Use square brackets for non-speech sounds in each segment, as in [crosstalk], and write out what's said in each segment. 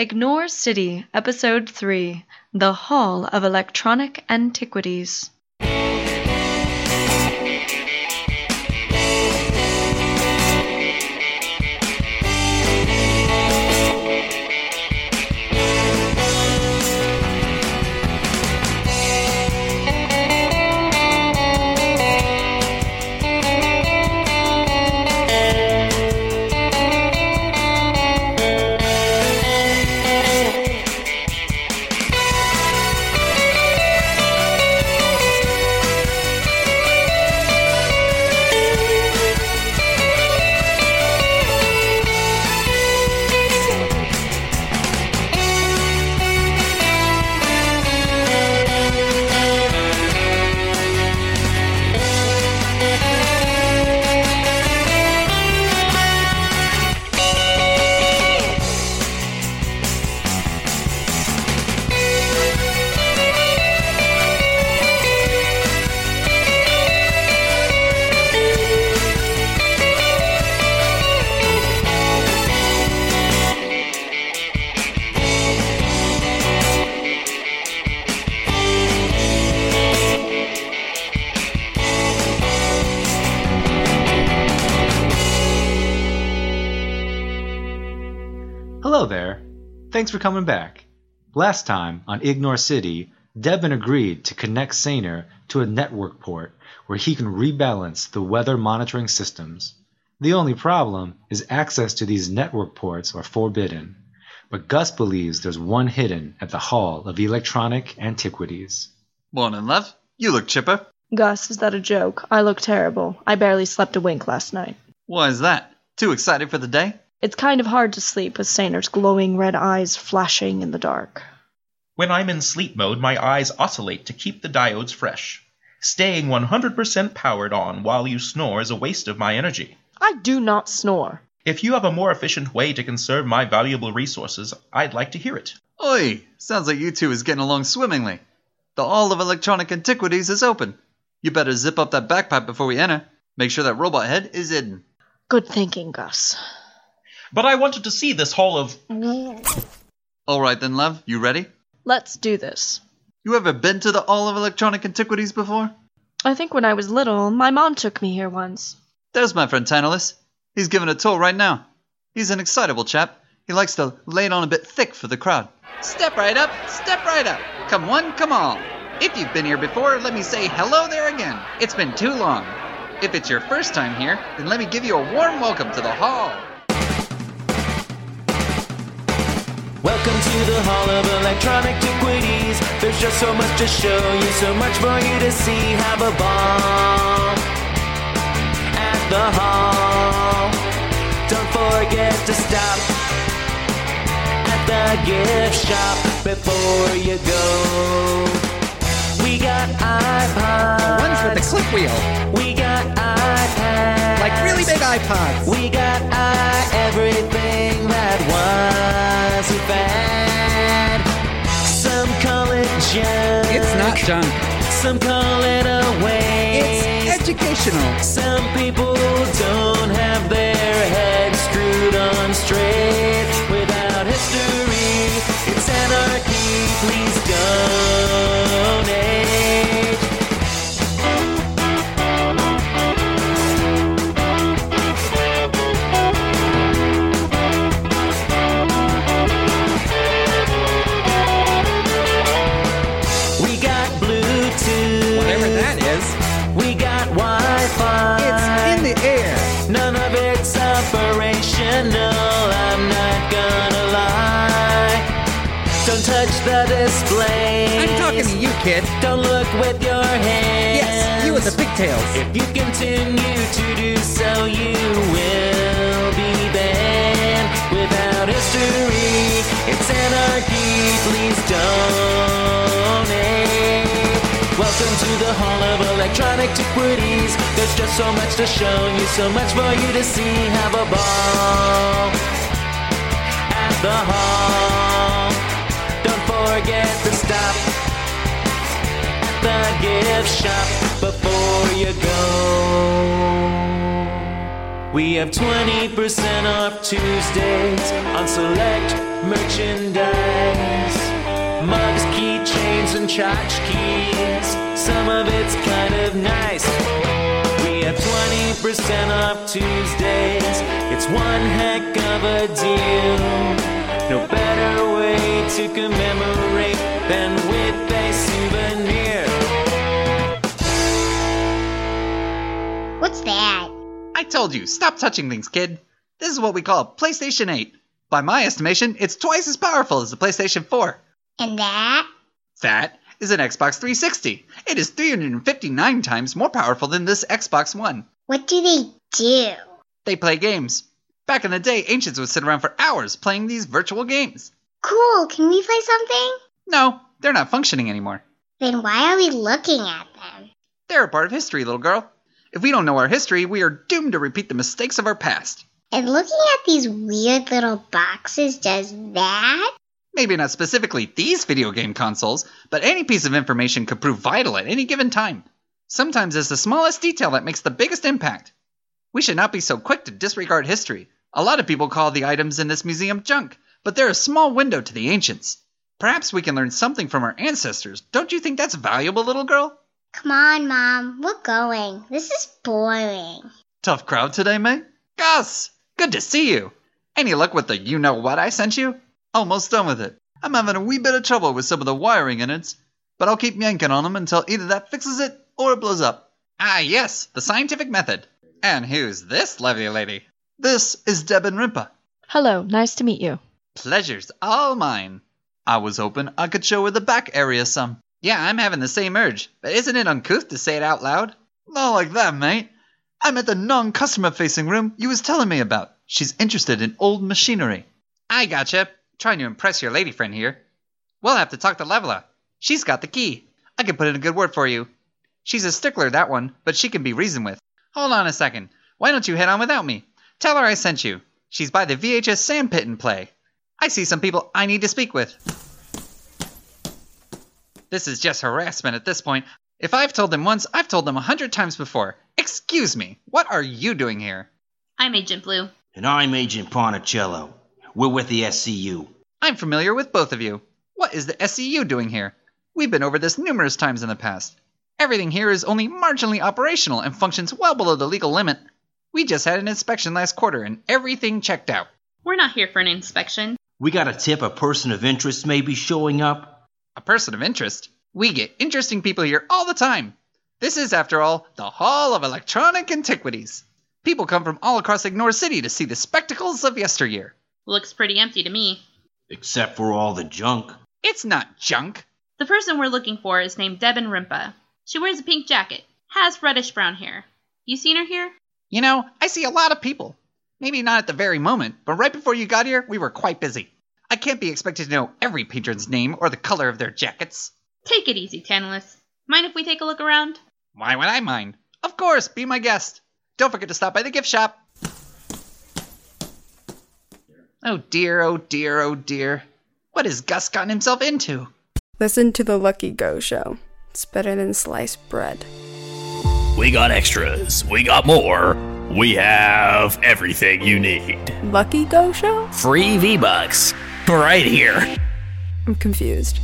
Ignore City, Episode 3 The Hall of Electronic Antiquities. Thanks for coming back. Last time on Ignore City, Devin agreed to connect Saner to a network port where he can rebalance the weather monitoring systems. The only problem is access to these network ports are forbidden. But Gus believes there's one hidden at the Hall of Electronic Antiquities. Morning, love. You look chipper. Gus, is that a joke? I look terrible. I barely slept a wink last night. Why is that? Too excited for the day? It's kind of hard to sleep with Saner's glowing red eyes flashing in the dark. When I'm in sleep mode, my eyes oscillate to keep the diodes fresh. Staying 100% powered on while you snore is a waste of my energy. I do not snore. If you have a more efficient way to conserve my valuable resources, I'd like to hear it. Oi! Sounds like you two is getting along swimmingly. The Hall of Electronic Antiquities is open. You better zip up that backpipe before we enter. Make sure that robot head is hidden. Good thinking, Gus. But I wanted to see this hall of. Alright then, love. You ready? Let's do this. You ever been to the Hall of Electronic Antiquities before? I think when I was little, my mom took me here once. There's my friend Tantalus. He's giving a tour right now. He's an excitable chap. He likes to lay it on a bit thick for the crowd. Step right up, step right up. Come one, come all. If you've been here before, let me say hello there again. It's been too long. If it's your first time here, then let me give you a warm welcome to the hall. Welcome to the Hall of Electronic Antiquities. There's just so much to show you, so much for you to see. Have a ball at the hall. Don't forget to stop at the gift shop before you go. We got iPods. Ones with the click wheel. We got iPads. Like really big iPods. We got i everything that was a fad. Some call it junk. It's not junk. Some call it a waste. It's educational. Some people don't have their kid. Don't look with your hands. Yes, you with the pigtails. If you continue to do so, you will be banned. Without history, it's anarchy. please donate. Welcome to the Hall of Electronic Antiquities. There's just so much to show you, so much for you to see. Have a ball at the hall. Don't forget to stop the gift shop before you go. We have 20% off Tuesdays on select merchandise. Mugs, keychains, and tchotchkes. Some of it's kind of nice. We have 20% off Tuesdays. It's one heck of a deal. No better way to commemorate than with a souvenir. What's that? I told you, stop touching things, kid. This is what we call a PlayStation 8. By my estimation, it's twice as powerful as the PlayStation 4. And that? That is an Xbox 360. It is 359 times more powerful than this Xbox One. What do they do? They play games. Back in the day, ancients would sit around for hours playing these virtual games. Cool, can we play something? No, they're not functioning anymore. Then why are we looking at them? They're a part of history, little girl. If we don't know our history, we are doomed to repeat the mistakes of our past. And looking at these weird little boxes does that? Maybe not specifically these video game consoles, but any piece of information could prove vital at any given time. Sometimes it's the smallest detail that makes the biggest impact. We should not be so quick to disregard history. A lot of people call the items in this museum junk, but they're a small window to the ancients. Perhaps we can learn something from our ancestors. Don't you think that's valuable, little girl? Come on, Mom, we're going. This is boring. Tough crowd today, May? Gus! Good to see you! Any luck with the you know what I sent you? Almost done with it. I'm having a wee bit of trouble with some of the wiring in it, but I'll keep yanking on them until either that fixes it or it blows up. Ah, yes, the scientific method. And who's this lovely lady? This is Debin Rimpa. Hello, nice to meet you. Pleasure's all mine. I was hoping I could show her the back area some. Yeah, I'm having the same urge, but isn't it uncouth to say it out loud? Not like that, mate. I'm at the non-customer facing room you was telling me about. She's interested in old machinery. I gotcha. Trying to impress your lady friend here. We'll have to talk to Levela. She's got the key. I can put in a good word for you. She's a stickler, that one, but she can be reasoned with. Hold on a second. Why don't you head on without me? Tell her I sent you. She's by the VHS sandpit and play. I see some people I need to speak with. This is just harassment at this point. If I've told them once, I've told them a hundred times before. Excuse me, what are you doing here? I'm Agent Blu. And I'm Agent Ponticello. We're with the SCU. I'm familiar with both of you. What is the SCU doing here? We've been over this numerous times in the past. Everything here is only marginally operational and functions well below the legal limit. We just had an inspection last quarter and everything checked out. We're not here for an inspection. We got a tip a person of interest may be showing up. A person of interest? We get interesting people here all the time. This is, after all, the Hall of Electronic Antiquities. People come from all across Ignore City to see the spectacles of yesteryear. Looks pretty empty to me. Except for all the junk. It's not junk. The person we're looking for is named Debin Rimpa. She wears a pink jacket, has reddish brown hair. You seen her here? You know, I see a lot of people. Maybe not at the very moment, but right before you got here, we were quite busy. I can't be expected to know every patron's name or the color of their jackets. Take it easy, Tantalus. Mind if we take a look around? Why would I mind? Of course, be my guest. Don't forget to stop by the gift shop. Oh dear, oh dear, oh dear. What has Gus gotten himself into? Listen to the Lucky Go show. It's better than sliced bread. We got extras. We got more. We have everything you need. Lucky Go show? Free V Bucks. Right here. I'm confused.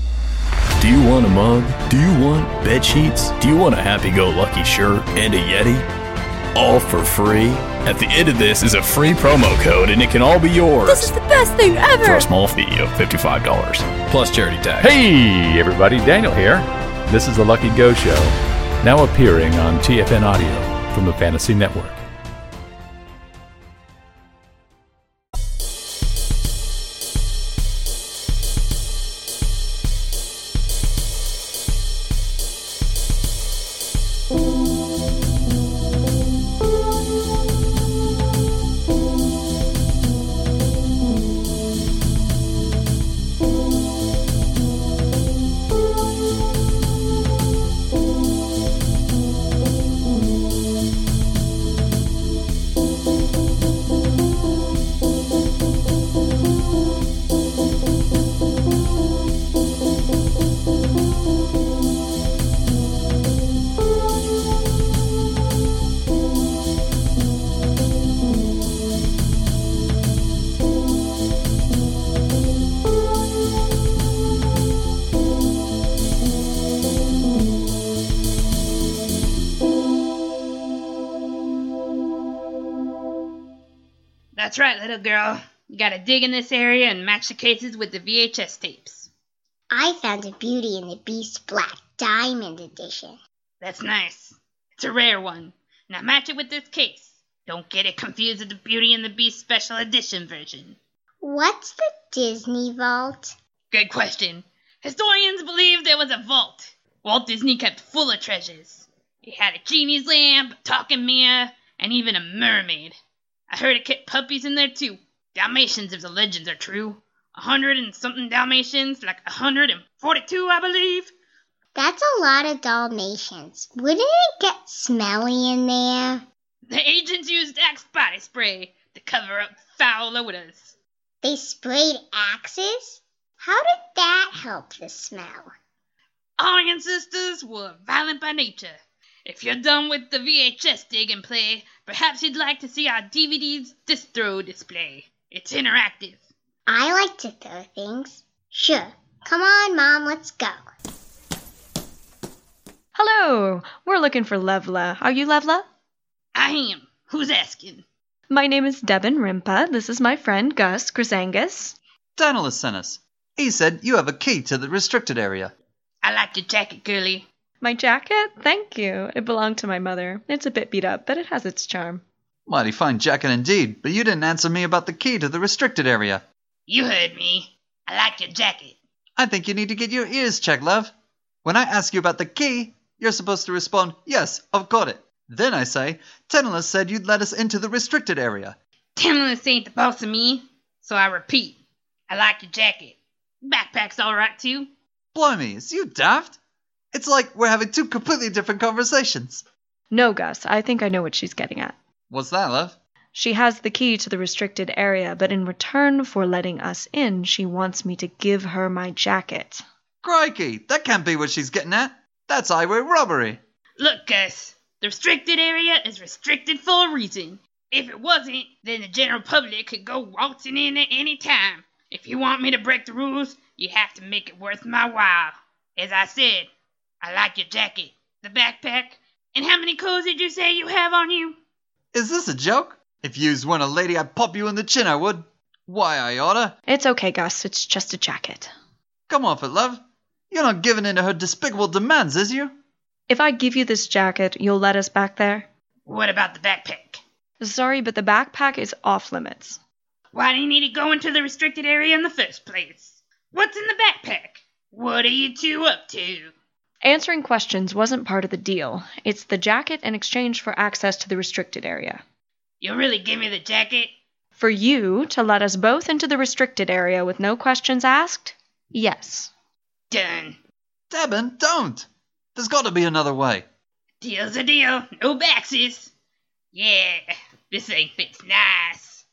Do you want a mug? Do you want bed sheets? Do you want a happy go lucky shirt and a Yeti? All for free? At the end of this is a free promo code and it can all be yours. This is the best thing ever! For a small fee of $55 plus charity tax. Hey, everybody, Daniel here. This is the Lucky Go Show, now appearing on TFN Audio from the Fantasy Network. That's right, little girl. You gotta dig in this area and match the cases with the VHS tapes. I found a Beauty and the Beast Black Diamond Edition. That's nice. It's a rare one. Now match it with this case. Don't get it confused with the Beauty and the Beast Special Edition version. What's the Disney Vault? Good question. Historians believe there was a vault. Walt Disney kept full of treasures. He had a genie's lamp, a talking mirror, and even a mermaid. I heard it kept puppies in there too. Dalmatians, if the legends are true. A hundred and something Dalmatians, like a hundred and forty-two, I believe. That's a lot of Dalmatians. Wouldn't it get smelly in there? The agents used Axe body spray to cover up foul odors. They sprayed axes? How did that help the smell? Our ancestors were violent by nature. If you're done with the VHS dig and play, perhaps you'd like to see our DVD's distro display. It's interactive. I like to throw things. Sure. Come on, Mom, let's go. Hello, we're looking for Levla. Are you Levla? I am. Who's asking? My name is Devin Rimpa. This is my friend Gus Chrysangus. Tantalus sent us. He said you have a key to the restricted area. I like your jacket, girlie. My jacket? Thank you. It belonged to my mother. It's a bit beat up, but it has its charm. Mighty fine jacket indeed, but you didn't answer me about the key to the restricted area. You heard me. I like your jacket. I think you need to get your ears checked, love. When I ask you about the key, you're supposed to respond, Yes, I've got it. Then I say, Tantalus said you'd let us into the restricted area. Tantalus ain't the boss of me, so I repeat. I like your jacket. Backpack's alright too. Blimey, is you daft? It's like we're having two completely different conversations. No, Gus, I think I know what she's getting at. What's that, love? She has the key to the restricted area, but in return for letting us in, she wants me to give her my jacket. Crikey, that can't be what she's getting at. That's highway robbery. Look, Gus, the restricted area is restricted for a reason. If it wasn't, then the general public could go waltzing in at any time. If you want me to break the rules, you have to make it worth my while. As I said, I like your jacket, the backpack, and how many clothes did you say you have on you? Is this a joke? If yous weren't a lady, I'd pop you in the chin, I would. Why, I oughta. It's okay, Gus. It's just a jacket. Come off it, love. You're not giving in to her despicable demands, is you? If I give you this jacket, you'll let us back there? What about the backpack? Sorry, but the backpack is off limits. Why do you need to go into the restricted area in the first place? What's in the backpack? What are you two up to? Answering questions wasn't part of the deal. It's the jacket in exchange for access to the restricted area. You'll really give me the jacket? For you to let us both into the restricted area with no questions asked? Yes. Done. Devin, don't! There's got to be another way. Deal's a deal. No backses. Yeah, this thing fits nice.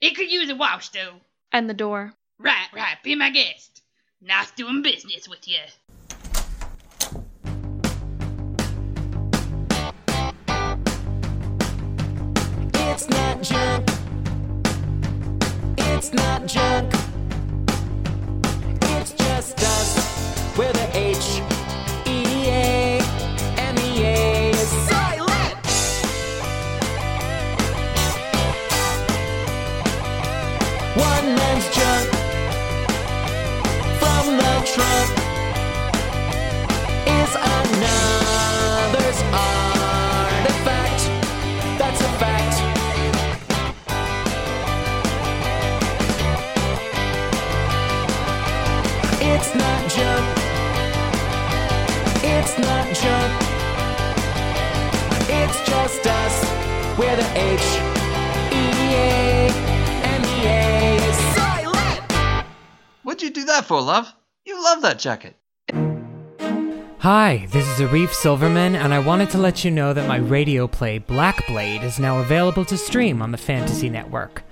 It could use a wash, though. And the door. Right, right. Be my guest. Nice doing business with you. Junk. It's not junk. It's just us. We're the H You do that for, love? You love that jacket. Hi, this is Arif Silverman, and I wanted to let you know that my radio play Black Blade is now available to stream on the Fantasy Network.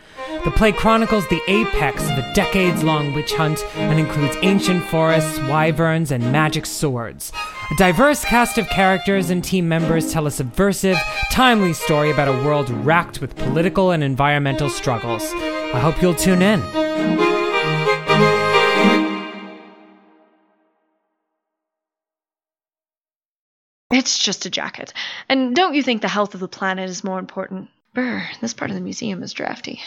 The play chronicles the apex of a decades long witch hunt and includes ancient forests, wyverns, and magic swords. A diverse cast of characters and team members tell a subversive, timely story about a world racked with political and environmental struggles. I hope you'll tune in. It's just a jacket. And don't you think the health of the planet is more important? Brr, this part of the museum is drafty.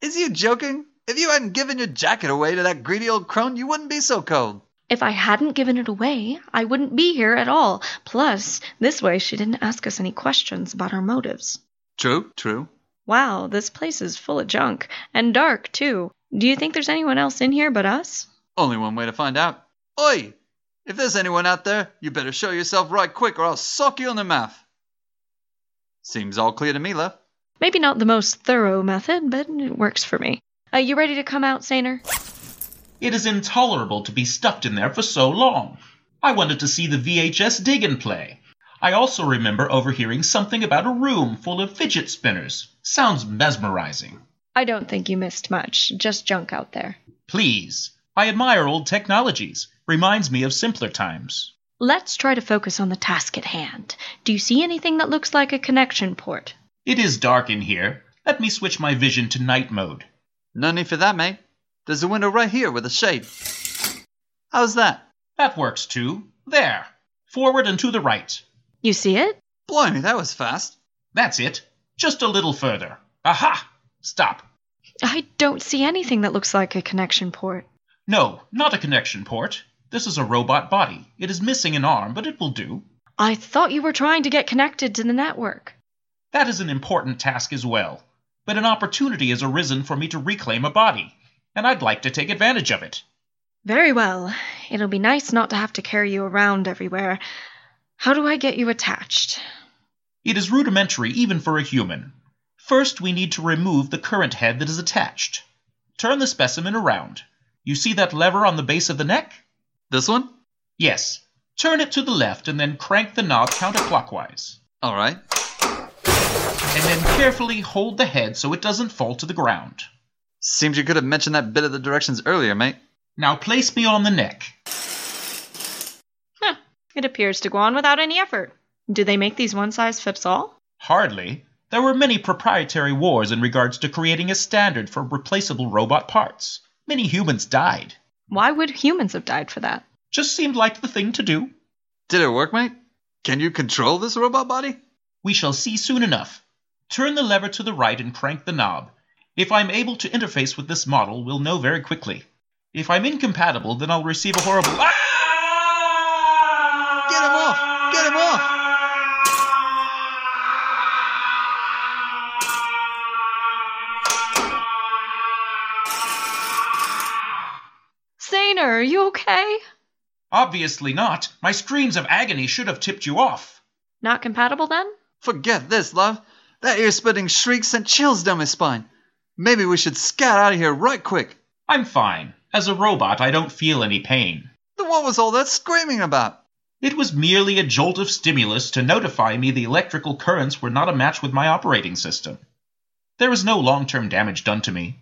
Is you joking? If you hadn't given your jacket away to that greedy old crone, you wouldn't be so cold. If I hadn't given it away, I wouldn't be here at all. Plus, this way she didn't ask us any questions about our motives. True, true. Wow, this place is full of junk. And dark, too. Do you think there's anyone else in here but us? Only one way to find out. Oi! If there's anyone out there, you better show yourself right quick or I'll sock you on the mouth. Seems all clear to me, love. Maybe not the most thorough method, but it works for me. Are you ready to come out, Saner? It is intolerable to be stuffed in there for so long. I wanted to see the VHS dig and play. I also remember overhearing something about a room full of fidget spinners. Sounds mesmerizing. I don't think you missed much. Just junk out there. Please. I admire old technologies. Reminds me of simpler times. Let's try to focus on the task at hand. Do you see anything that looks like a connection port? It is dark in here. Let me switch my vision to night mode. No need for that, mate. There's a window right here with a shade. How's that? That works too. There. Forward and to the right. You see it? Blimey, that was fast. That's it. Just a little further. Aha! Stop. I don't see anything that looks like a connection port. No, not a connection port. This is a robot body. It is missing an arm, but it will do. I thought you were trying to get connected to the network. That is an important task as well. But an opportunity has arisen for me to reclaim a body, and I'd like to take advantage of it. Very well. It'll be nice not to have to carry you around everywhere. How do I get you attached? It is rudimentary even for a human. First, we need to remove the current head that is attached. Turn the specimen around. You see that lever on the base of the neck? This one? Yes. Turn it to the left and then crank the knob counterclockwise. All right. And then carefully hold the head so it doesn't fall to the ground. Seems you could have mentioned that bit of the directions earlier, mate. Now place me on the neck. Huh. It appears to go on without any effort. Do they make these one size fits all? Hardly. There were many proprietary wars in regards to creating a standard for replaceable robot parts. Many humans died. Why would humans have died for that? Just seemed like the thing to do. Did it work, mate? Can you control this robot body? We shall see soon enough. Turn the lever to the right and crank the knob. If I'm able to interface with this model, we'll know very quickly. If I'm incompatible, then I'll receive a horrible. Ah! Get him off! Saner, are you okay? Obviously not. My screams of agony should have tipped you off. Not compatible then? Forget this, love. That ear splitting shriek sent chills down my spine. Maybe we should scat out of here right quick. I'm fine. As a robot, I don't feel any pain. Then what was all that screaming about? It was merely a jolt of stimulus to notify me the electrical currents were not a match with my operating system. There is no long term damage done to me,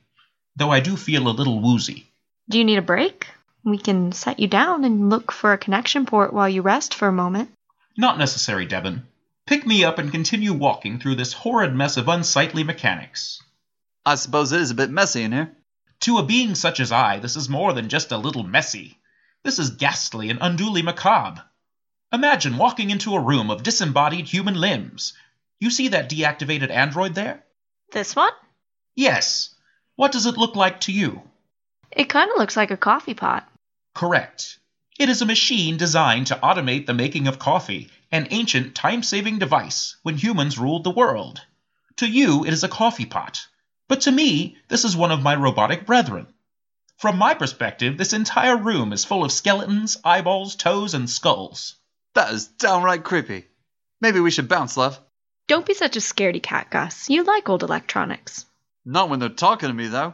though I do feel a little woozy. Do you need a break? We can set you down and look for a connection port while you rest for a moment. Not necessary, Devon. Pick me up and continue walking through this horrid mess of unsightly mechanics. I suppose it is a bit messy in here. To a being such as I, this is more than just a little messy. This is ghastly and unduly macabre. Imagine walking into a room of disembodied human limbs. You see that deactivated android there? This one? Yes. What does it look like to you? It kind of looks like a coffee pot. Correct. It is a machine designed to automate the making of coffee, an ancient time saving device when humans ruled the world. To you, it is a coffee pot. But to me, this is one of my robotic brethren. From my perspective, this entire room is full of skeletons, eyeballs, toes, and skulls. That is downright creepy. Maybe we should bounce, love. Don't be such a scaredy cat, Gus. You like old electronics. Not when they're talking to me, though.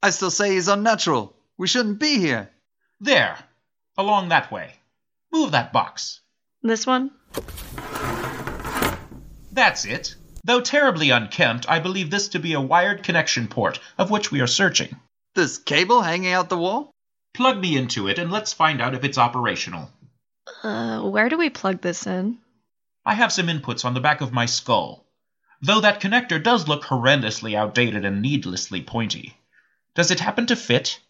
I still say he's unnatural. We shouldn't be here. There. Along that way. Move that box. This one? That's it. Though terribly unkempt, I believe this to be a wired connection port, of which we are searching. This cable hanging out the wall? Plug me into it and let's find out if it's operational. Uh, where do we plug this in? I have some inputs on the back of my skull. Though that connector does look horrendously outdated and needlessly pointy. Does it happen to fit?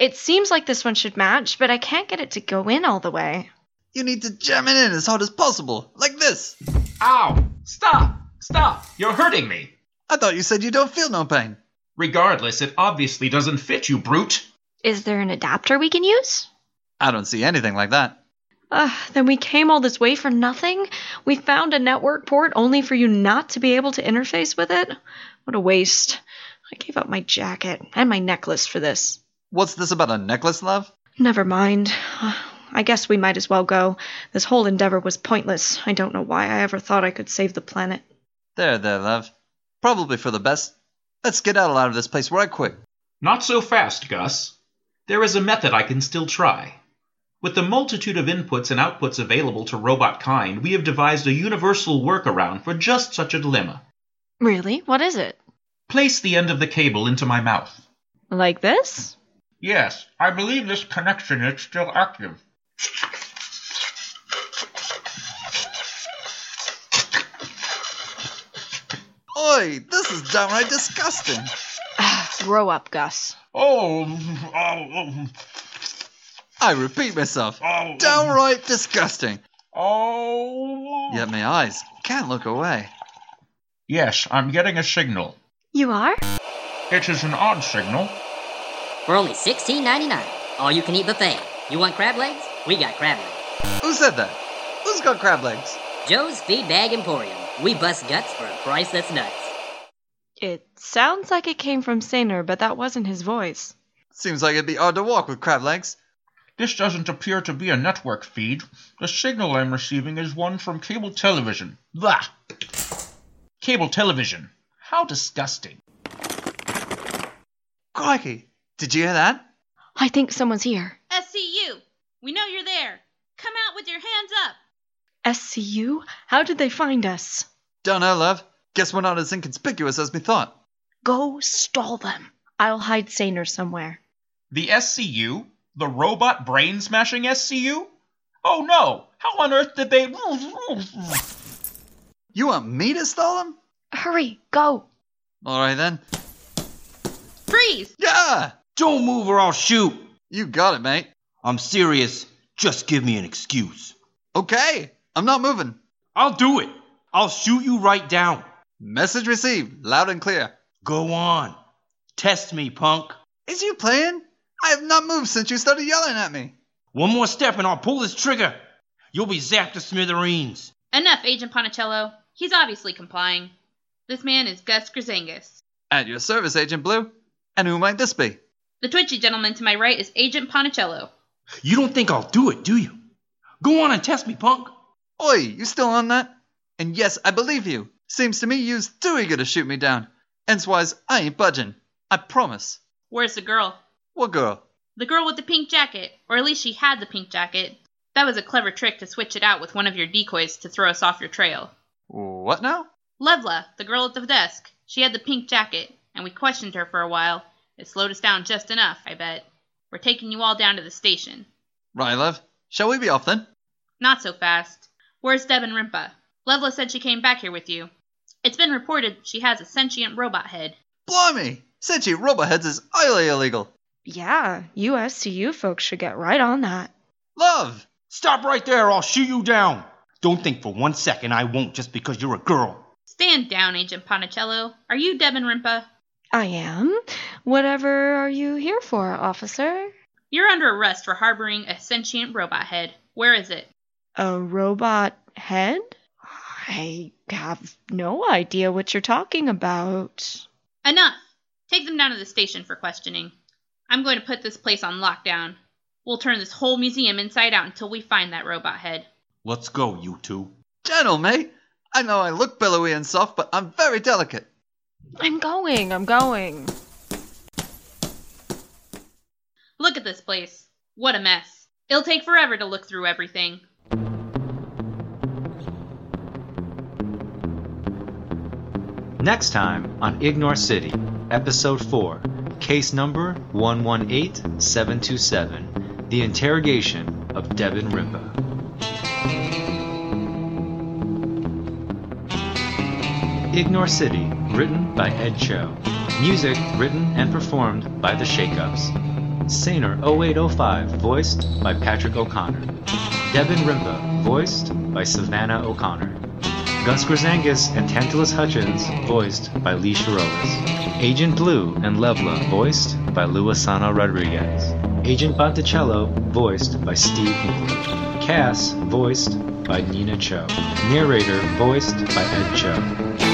It seems like this one should match, but I can't get it to go in all the way. You need to jam it in as hard as possible, like this. Ow! Stop! Stop! You're hurting me! I thought you said you don't feel no pain. Regardless, it obviously doesn't fit you, brute. Is there an adapter we can use? I don't see anything like that. Ugh, then we came all this way for nothing? We found a network port only for you not to be able to interface with it? What a waste. I gave up my jacket and my necklace for this. What's this about a necklace, love? Never mind. Uh, I guess we might as well go. This whole endeavor was pointless. I don't know why I ever thought I could save the planet. There, there, love. Probably for the best. Let's get out of this place right quick. Not so fast, Gus. There is a method I can still try. With the multitude of inputs and outputs available to robot kind, we have devised a universal workaround for just such a dilemma. Really? What is it? Place the end of the cable into my mouth. Like this? Yes, I believe this connection is still active. Oi, this is downright disgusting. Ah, grow up, Gus. Oh, oh, oh, I repeat myself. oh, oh. Downright disgusting. oh. Yet my eyes can't look away. Yes, I'm getting a signal. You are? It is an odd signal. For only $16.99. All you can eat buffet. You want crab legs? We got crab legs. Who said that? Who's got crab legs? Joe's Feed Bag Emporium. We bust guts for a price that's nuts. It sounds like it came from Saner, but that wasn't his voice. Seems like it'd be hard to walk with crab legs. This doesn't appear to be a network feed. The signal I'm receiving is one from cable television. Blah! Cable television. How disgusting. Crikey, did you hear that? I think someone's here. SCU, we know you're there. Come out with your hands up. SCU? How did they find us? Don't know, love. Guess we're not as inconspicuous as we thought. Go stall them. I'll hide Saner somewhere. The SCU? The robot brain smashing SCU? Oh no! How on earth did they. You want me to stall them? Hurry, go. Alright then. Freeze! Yeah! Don't move or I'll shoot. You got it, mate. I'm serious. Just give me an excuse. Okay, I'm not moving. I'll do it. I'll shoot you right down. Message received, loud and clear. Go on. Test me, punk. Is you playing? I have not moved since you started yelling at me. One more step and I'll pull this trigger. You'll be zapped to smithereens. Enough, Agent Ponticello. He's obviously complying. This man is Gus Grzangus. At your service, Agent Blu. And who might this be? The twitchy gentleman to my right is Agent Ponticello. You don't think I'll do it, do you? Go on and test me, punk. Oi, you still on that? And yes, I believe you. Seems to me you's too eager to shoot me down. Hence I ain't budging. I promise. Where's the girl? What girl? The girl with the pink jacket, or at least she had the pink jacket. That was a clever trick to switch it out with one of your decoys to throw us off your trail. What now? Levla, the girl at the desk. She had the pink jacket, and we questioned her for a while. It slowed us down just enough, I bet. We're taking you all down to the station. Right, love. Shall we be off then? Not so fast. Where's Deb and Rimpa? Levla said she came back here with you. It's been reported she has a sentient robot head. Blimey! Sentient robot heads is highly illegal. Yeah, you SCU folks should get right on that. Love! Stop right there or I'll shoot you down. Don't think for one second I won't just because you're a girl. Stand down, Agent Ponticello. Are you Deb and Rimpa? I am. Whatever are you here for, officer? You're under arrest for harboring a sentient robot head. Where is it? A robot head? I have no idea what you're talking about. Enough! Take them down to the station for questioning. I'm going to put this place on lockdown. We'll turn this whole museum inside out until we find that robot head. Let's go, you two. Gentle, mate. I know I look billowy and soft, but I'm very delicate. I'm going, I'm going. Look at this place. What a mess. It'll take forever to look through everything. Next time on Ignore City, Episode 4, Case Number 118727 The Interrogation of Devin Rimba. Ignore City, written by Ed Cho. Music written and performed by The Shake Ups. Saner 0805, voiced by Patrick O'Connor. Devin Rimba, voiced by Savannah O'Connor. Gus Grzangus and Tantalus Hutchins, voiced by Lee Shirolis. Agent Blu and Levla, voiced by Luisana Rodriguez. Agent Ponticello, voiced by Steve. Cass, voiced by Nina Cho. Narrator, voiced by Ed Cho.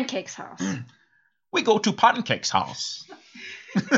Pancake's house. we go to Pancake's house. [laughs]